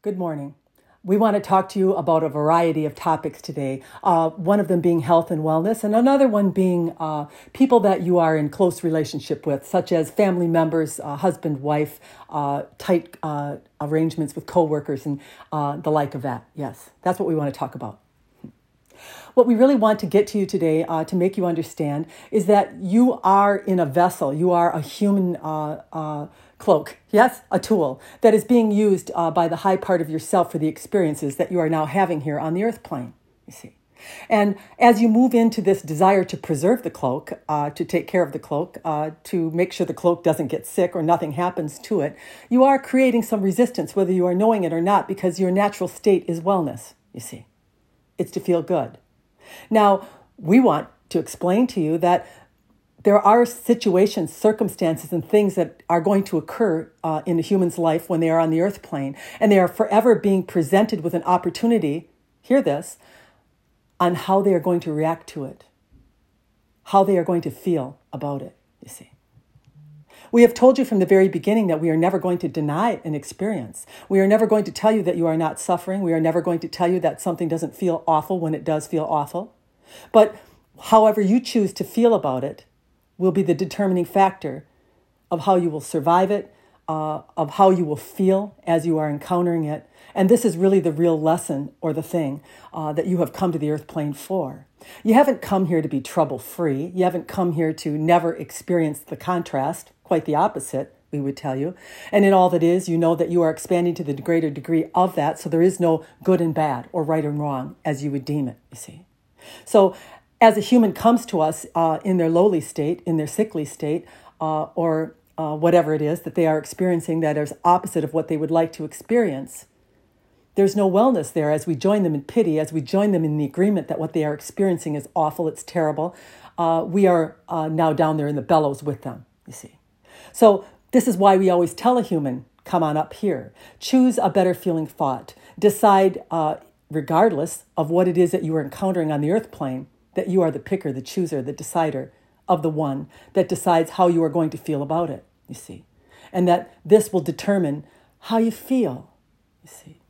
Good morning. We want to talk to you about a variety of topics today. Uh, one of them being health and wellness, and another one being uh, people that you are in close relationship with, such as family members, uh, husband, wife, uh, tight uh, arrangements with coworkers, and uh, the like of that. Yes, that's what we want to talk about. What we really want to get to you today uh, to make you understand is that you are in a vessel, you are a human uh, uh, cloak, yes, a tool that is being used uh, by the high part of yourself for the experiences that you are now having here on the earth plane, you see. And as you move into this desire to preserve the cloak, uh, to take care of the cloak, uh, to make sure the cloak doesn't get sick or nothing happens to it, you are creating some resistance, whether you are knowing it or not, because your natural state is wellness, you see. It's to feel good. Now, we want to explain to you that there are situations, circumstances, and things that are going to occur uh, in a human's life when they are on the earth plane, and they are forever being presented with an opportunity, hear this, on how they are going to react to it, how they are going to feel about it, you see. We have told you from the very beginning that we are never going to deny an experience. We are never going to tell you that you are not suffering. We are never going to tell you that something doesn't feel awful when it does feel awful. But however you choose to feel about it will be the determining factor of how you will survive it, uh, of how you will feel as you are encountering it. And this is really the real lesson or the thing uh, that you have come to the earth plane for. You haven't come here to be trouble free. You haven't come here to never experience the contrast quite the opposite, we would tell you. And in all that is, you know that you are expanding to the greater degree of that, so there is no good and bad or right and wrong as you would deem it, you see. So, as a human comes to us uh, in their lowly state, in their sickly state, uh, or uh, whatever it is that they are experiencing that is opposite of what they would like to experience, there's no wellness there as we join them in pity, as we join them in the agreement that what they are experiencing is awful, it's terrible. Uh, we are uh, now down there in the bellows with them, you see. So, this is why we always tell a human, come on up here. Choose a better feeling thought. Decide, uh, regardless of what it is that you are encountering on the earth plane, that you are the picker, the chooser, the decider of the one that decides how you are going to feel about it, you see. And that this will determine how you feel, you see.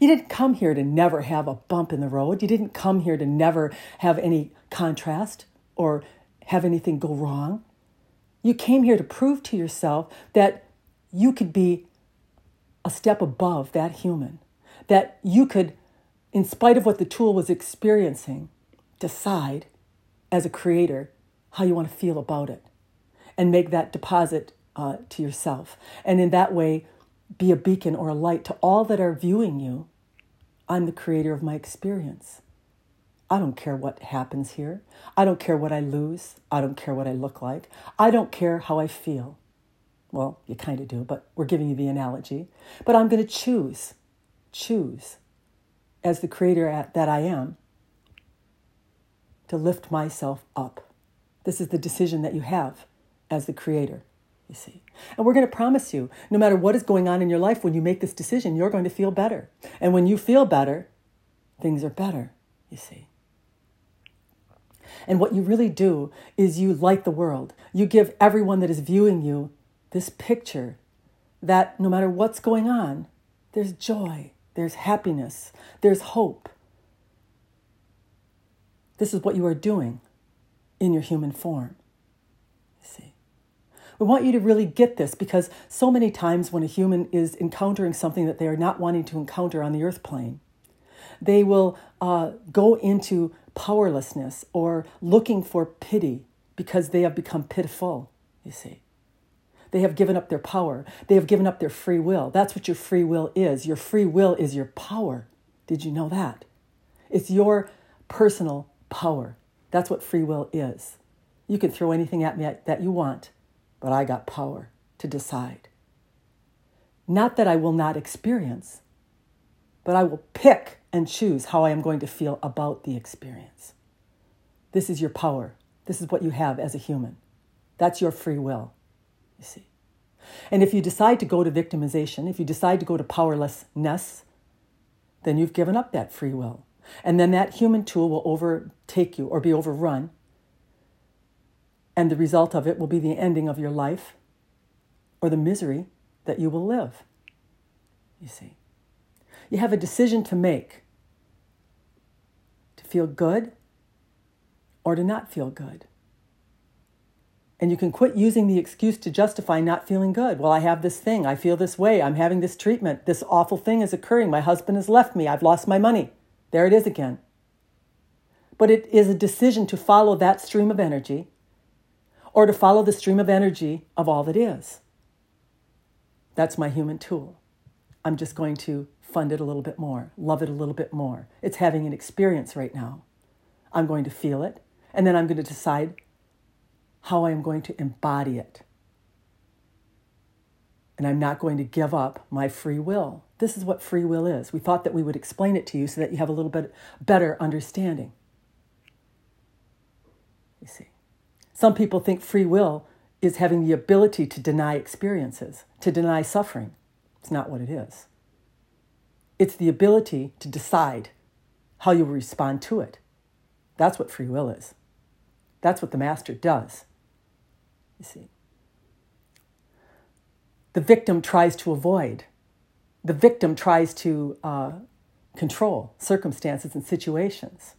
You didn't come here to never have a bump in the road. You didn't come here to never have any contrast or have anything go wrong. You came here to prove to yourself that you could be a step above that human, that you could, in spite of what the tool was experiencing, decide as a creator how you want to feel about it and make that deposit uh, to yourself. And in that way, be a beacon or a light to all that are viewing you. I'm the creator of my experience. I don't care what happens here. I don't care what I lose. I don't care what I look like. I don't care how I feel. Well, you kind of do, but we're giving you the analogy. But I'm going to choose, choose, as the creator that I am, to lift myself up. This is the decision that you have as the creator, you see. And we're going to promise you no matter what is going on in your life, when you make this decision, you're going to feel better. And when you feel better, things are better, you see. And what you really do is you light the world. You give everyone that is viewing you this picture that no matter what's going on, there's joy, there's happiness, there's hope. This is what you are doing in your human form. You see. We want you to really get this because so many times when a human is encountering something that they are not wanting to encounter on the earth plane, they will uh, go into powerlessness or looking for pity because they have become pitiful, you see. They have given up their power. They have given up their free will. That's what your free will is. Your free will is your power. Did you know that? It's your personal power. That's what free will is. You can throw anything at me that you want, but I got power to decide. Not that I will not experience, but I will pick and choose how I am going to feel about the experience. This is your power. This is what you have as a human. That's your free will, you see. And if you decide to go to victimization, if you decide to go to powerlessness, then you've given up that free will. And then that human tool will overtake you or be overrun. And the result of it will be the ending of your life or the misery that you will live. You see. You have a decision to make to feel good or to not feel good. And you can quit using the excuse to justify not feeling good. Well, I have this thing. I feel this way. I'm having this treatment. This awful thing is occurring. My husband has left me. I've lost my money. There it is again. But it is a decision to follow that stream of energy or to follow the stream of energy of all that is. That's my human tool. I'm just going to fund it a little bit more, love it a little bit more. It's having an experience right now. I'm going to feel it, and then I'm going to decide how I am going to embody it. And I'm not going to give up my free will. This is what free will is. We thought that we would explain it to you so that you have a little bit better understanding. You see, some people think free will is having the ability to deny experiences, to deny suffering. It's not what it is. It's the ability to decide how you respond to it. That's what free will is. That's what the master does. You see. The victim tries to avoid, the victim tries to uh, control circumstances and situations.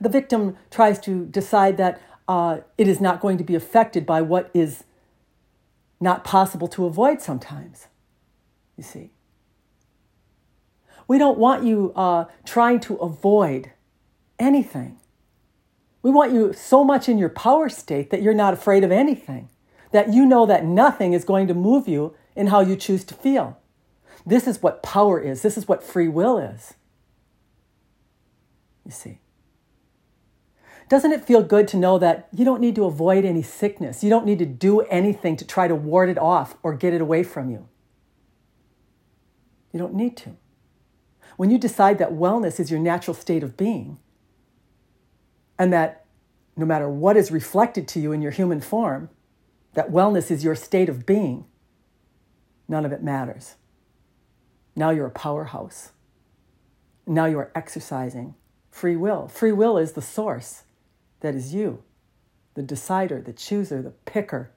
The victim tries to decide that uh, it is not going to be affected by what is not possible to avoid sometimes. You see. We don't want you uh, trying to avoid anything. We want you so much in your power state that you're not afraid of anything, that you know that nothing is going to move you in how you choose to feel. This is what power is. This is what free will is. You see. Doesn't it feel good to know that you don't need to avoid any sickness? You don't need to do anything to try to ward it off or get it away from you. You don't need to. When you decide that wellness is your natural state of being, and that no matter what is reflected to you in your human form, that wellness is your state of being, none of it matters. Now you're a powerhouse. Now you are exercising free will. Free will is the source that is you, the decider, the chooser, the picker.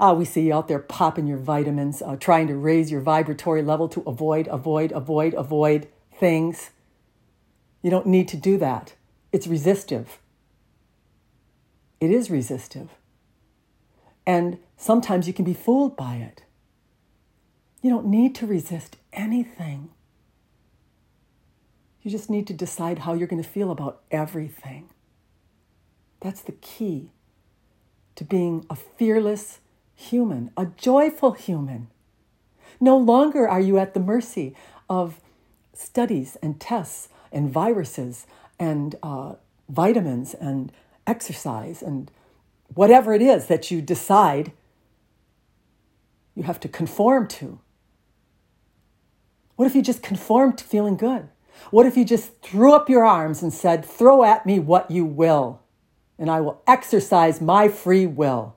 Ah, we see you out there popping your vitamins, uh, trying to raise your vibratory level to avoid, avoid, avoid, avoid things. You don't need to do that. It's resistive. It is resistive. And sometimes you can be fooled by it. You don't need to resist anything. You just need to decide how you're going to feel about everything. That's the key to being a fearless human, a joyful human. No longer are you at the mercy of studies and tests and viruses and uh, vitamins and exercise and whatever it is that you decide you have to conform to. What if you just conformed to feeling good? What if you just threw up your arms and said, Throw at me what you will, and I will exercise my free will?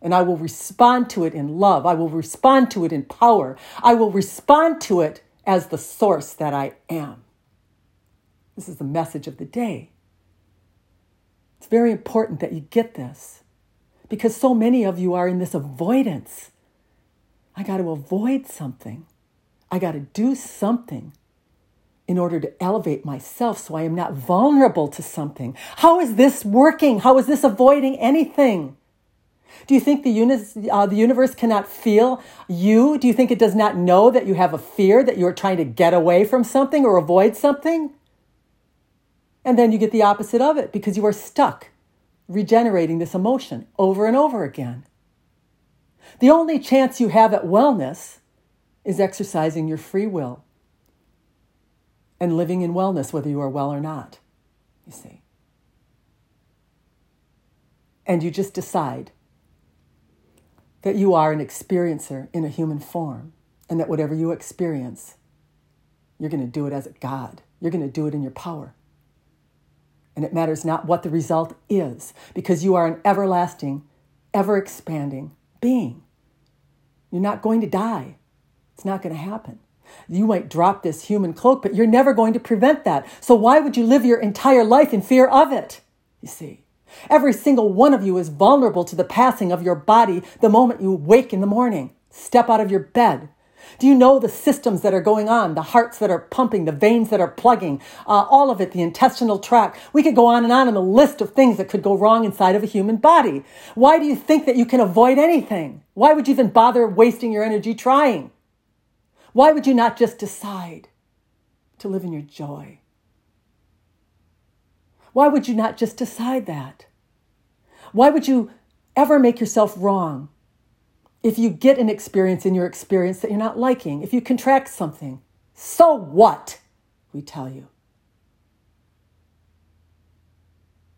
And I will respond to it in love. I will respond to it in power. I will respond to it as the source that I am. This is the message of the day. It's very important that you get this because so many of you are in this avoidance. I got to avoid something. I got to do something in order to elevate myself so I am not vulnerable to something. How is this working? How is this avoiding anything? Do you think the, uni- uh, the universe cannot feel you? Do you think it does not know that you have a fear that you're trying to get away from something or avoid something? And then you get the opposite of it because you are stuck regenerating this emotion over and over again. The only chance you have at wellness is exercising your free will and living in wellness, whether you are well or not, you see. And you just decide that you are an experiencer in a human form, and that whatever you experience, you're going to do it as a God. You're going to do it in your power. And it matters not what the result is, because you are an everlasting, ever expanding being. You're not going to die. It's not going to happen. You might drop this human cloak, but you're never going to prevent that. So why would you live your entire life in fear of it? You see, every single one of you is vulnerable to the passing of your body the moment you wake in the morning. step out of your bed? Do you know the systems that are going on, the hearts that are pumping, the veins that are plugging, uh, all of it, the intestinal tract? We could go on and on in the list of things that could go wrong inside of a human body. Why do you think that you can avoid anything? Why would you even bother wasting your energy trying? Why would you not just decide to live in your joy? Why would you not just decide that? Why would you ever make yourself wrong if you get an experience in your experience that you're not liking, if you contract something, so what? We tell you.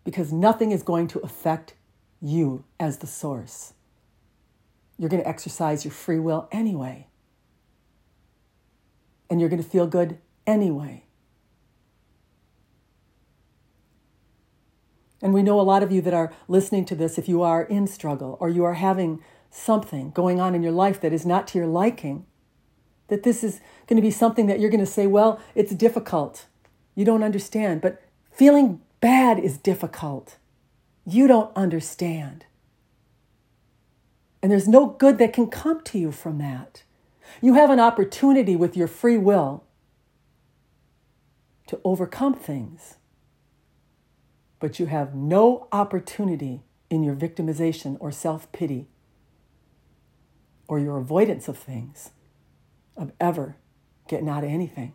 Because nothing is going to affect you as the source. You're going to exercise your free will anyway. And you're going to feel good anyway. And we know a lot of you that are listening to this, if you are in struggle or you are having something going on in your life that is not to your liking, that this is going to be something that you're going to say, well, it's difficult. You don't understand. But feeling bad is difficult. You don't understand. And there's no good that can come to you from that. You have an opportunity with your free will to overcome things, but you have no opportunity in your victimization or self pity or your avoidance of things, of ever getting out of anything.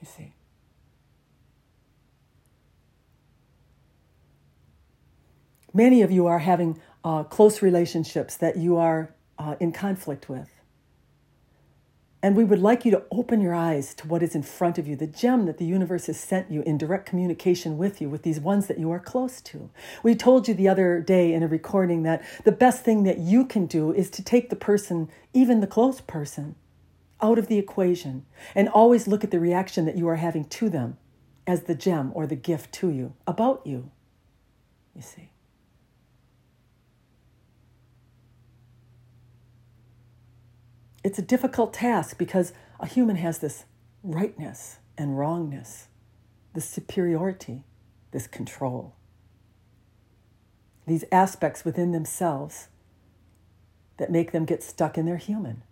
You see. Many of you are having uh, close relationships that you are uh, in conflict with. And we would like you to open your eyes to what is in front of you, the gem that the universe has sent you in direct communication with you, with these ones that you are close to. We told you the other day in a recording that the best thing that you can do is to take the person, even the close person, out of the equation and always look at the reaction that you are having to them as the gem or the gift to you, about you. You see. It's a difficult task because a human has this rightness and wrongness, this superiority, this control, these aspects within themselves that make them get stuck in their human.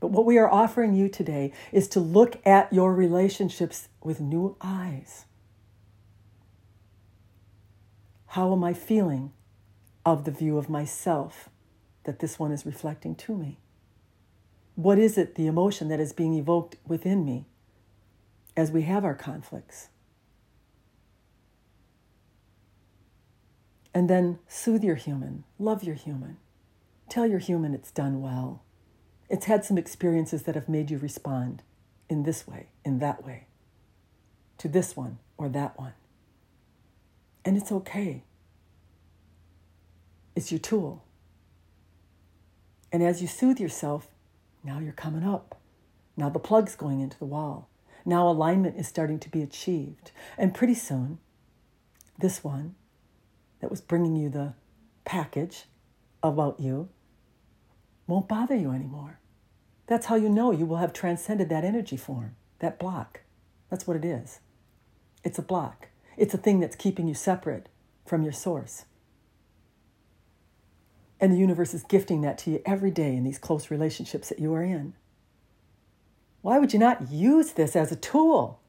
But what we are offering you today is to look at your relationships with new eyes. How am I feeling of the view of myself that this one is reflecting to me? What is it, the emotion that is being evoked within me as we have our conflicts? And then soothe your human, love your human, tell your human it's done well. It's had some experiences that have made you respond in this way, in that way, to this one or that one. And it's okay. It's your tool. And as you soothe yourself, now you're coming up. Now the plug's going into the wall. Now alignment is starting to be achieved. And pretty soon, this one that was bringing you the package about you won't bother you anymore. That's how you know you will have transcended that energy form, that block. That's what it is. It's a block, it's a thing that's keeping you separate from your source. And the universe is gifting that to you every day in these close relationships that you are in. Why would you not use this as a tool?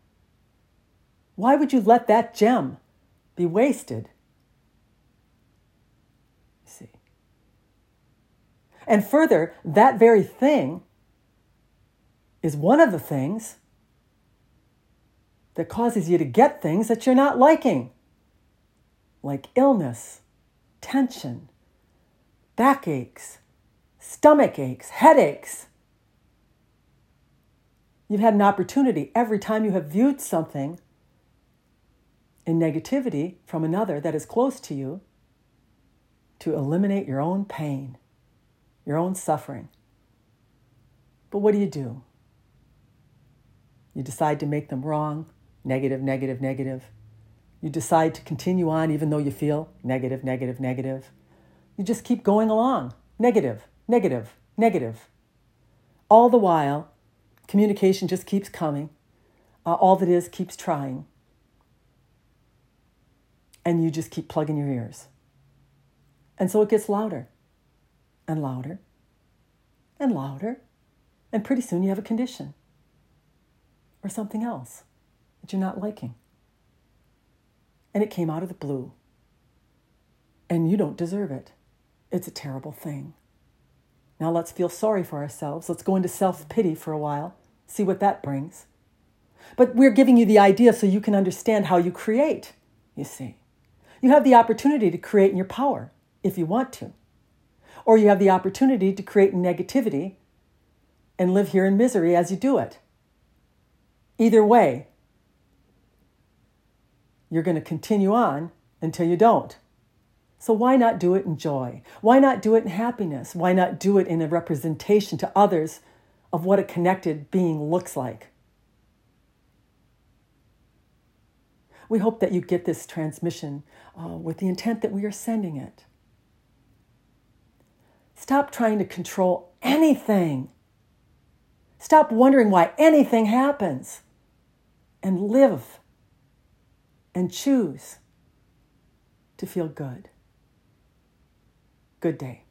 Why would you let that gem be wasted? See. And further, that very thing is one of the things that causes you to get things that you're not liking, like illness, tension, backaches, stomach aches, headaches. You've had an opportunity every time you have viewed something in negativity from another that is close to you to eliminate your own pain, your own suffering. But what do you do? You decide to make them wrong, negative, negative, negative. You decide to continue on even though you feel negative, negative, negative. You just keep going along negative, negative, negative. All the while, communication just keeps coming. Uh, all that is keeps trying. And you just keep plugging your ears. And so it gets louder and louder and louder. And pretty soon you have a condition or something else that you're not liking. And it came out of the blue. And you don't deserve it. It's a terrible thing. Now let's feel sorry for ourselves. Let's go into self pity for a while, see what that brings. But we're giving you the idea so you can understand how you create, you see. You have the opportunity to create in your power if you want to. Or you have the opportunity to create in negativity and live here in misery as you do it. Either way, you're going to continue on until you don't. So why not do it in joy? Why not do it in happiness? Why not do it in a representation to others of what a connected being looks like? We hope that you get this transmission uh, with the intent that we are sending it. Stop trying to control anything. Stop wondering why anything happens and live and choose to feel good. Good day.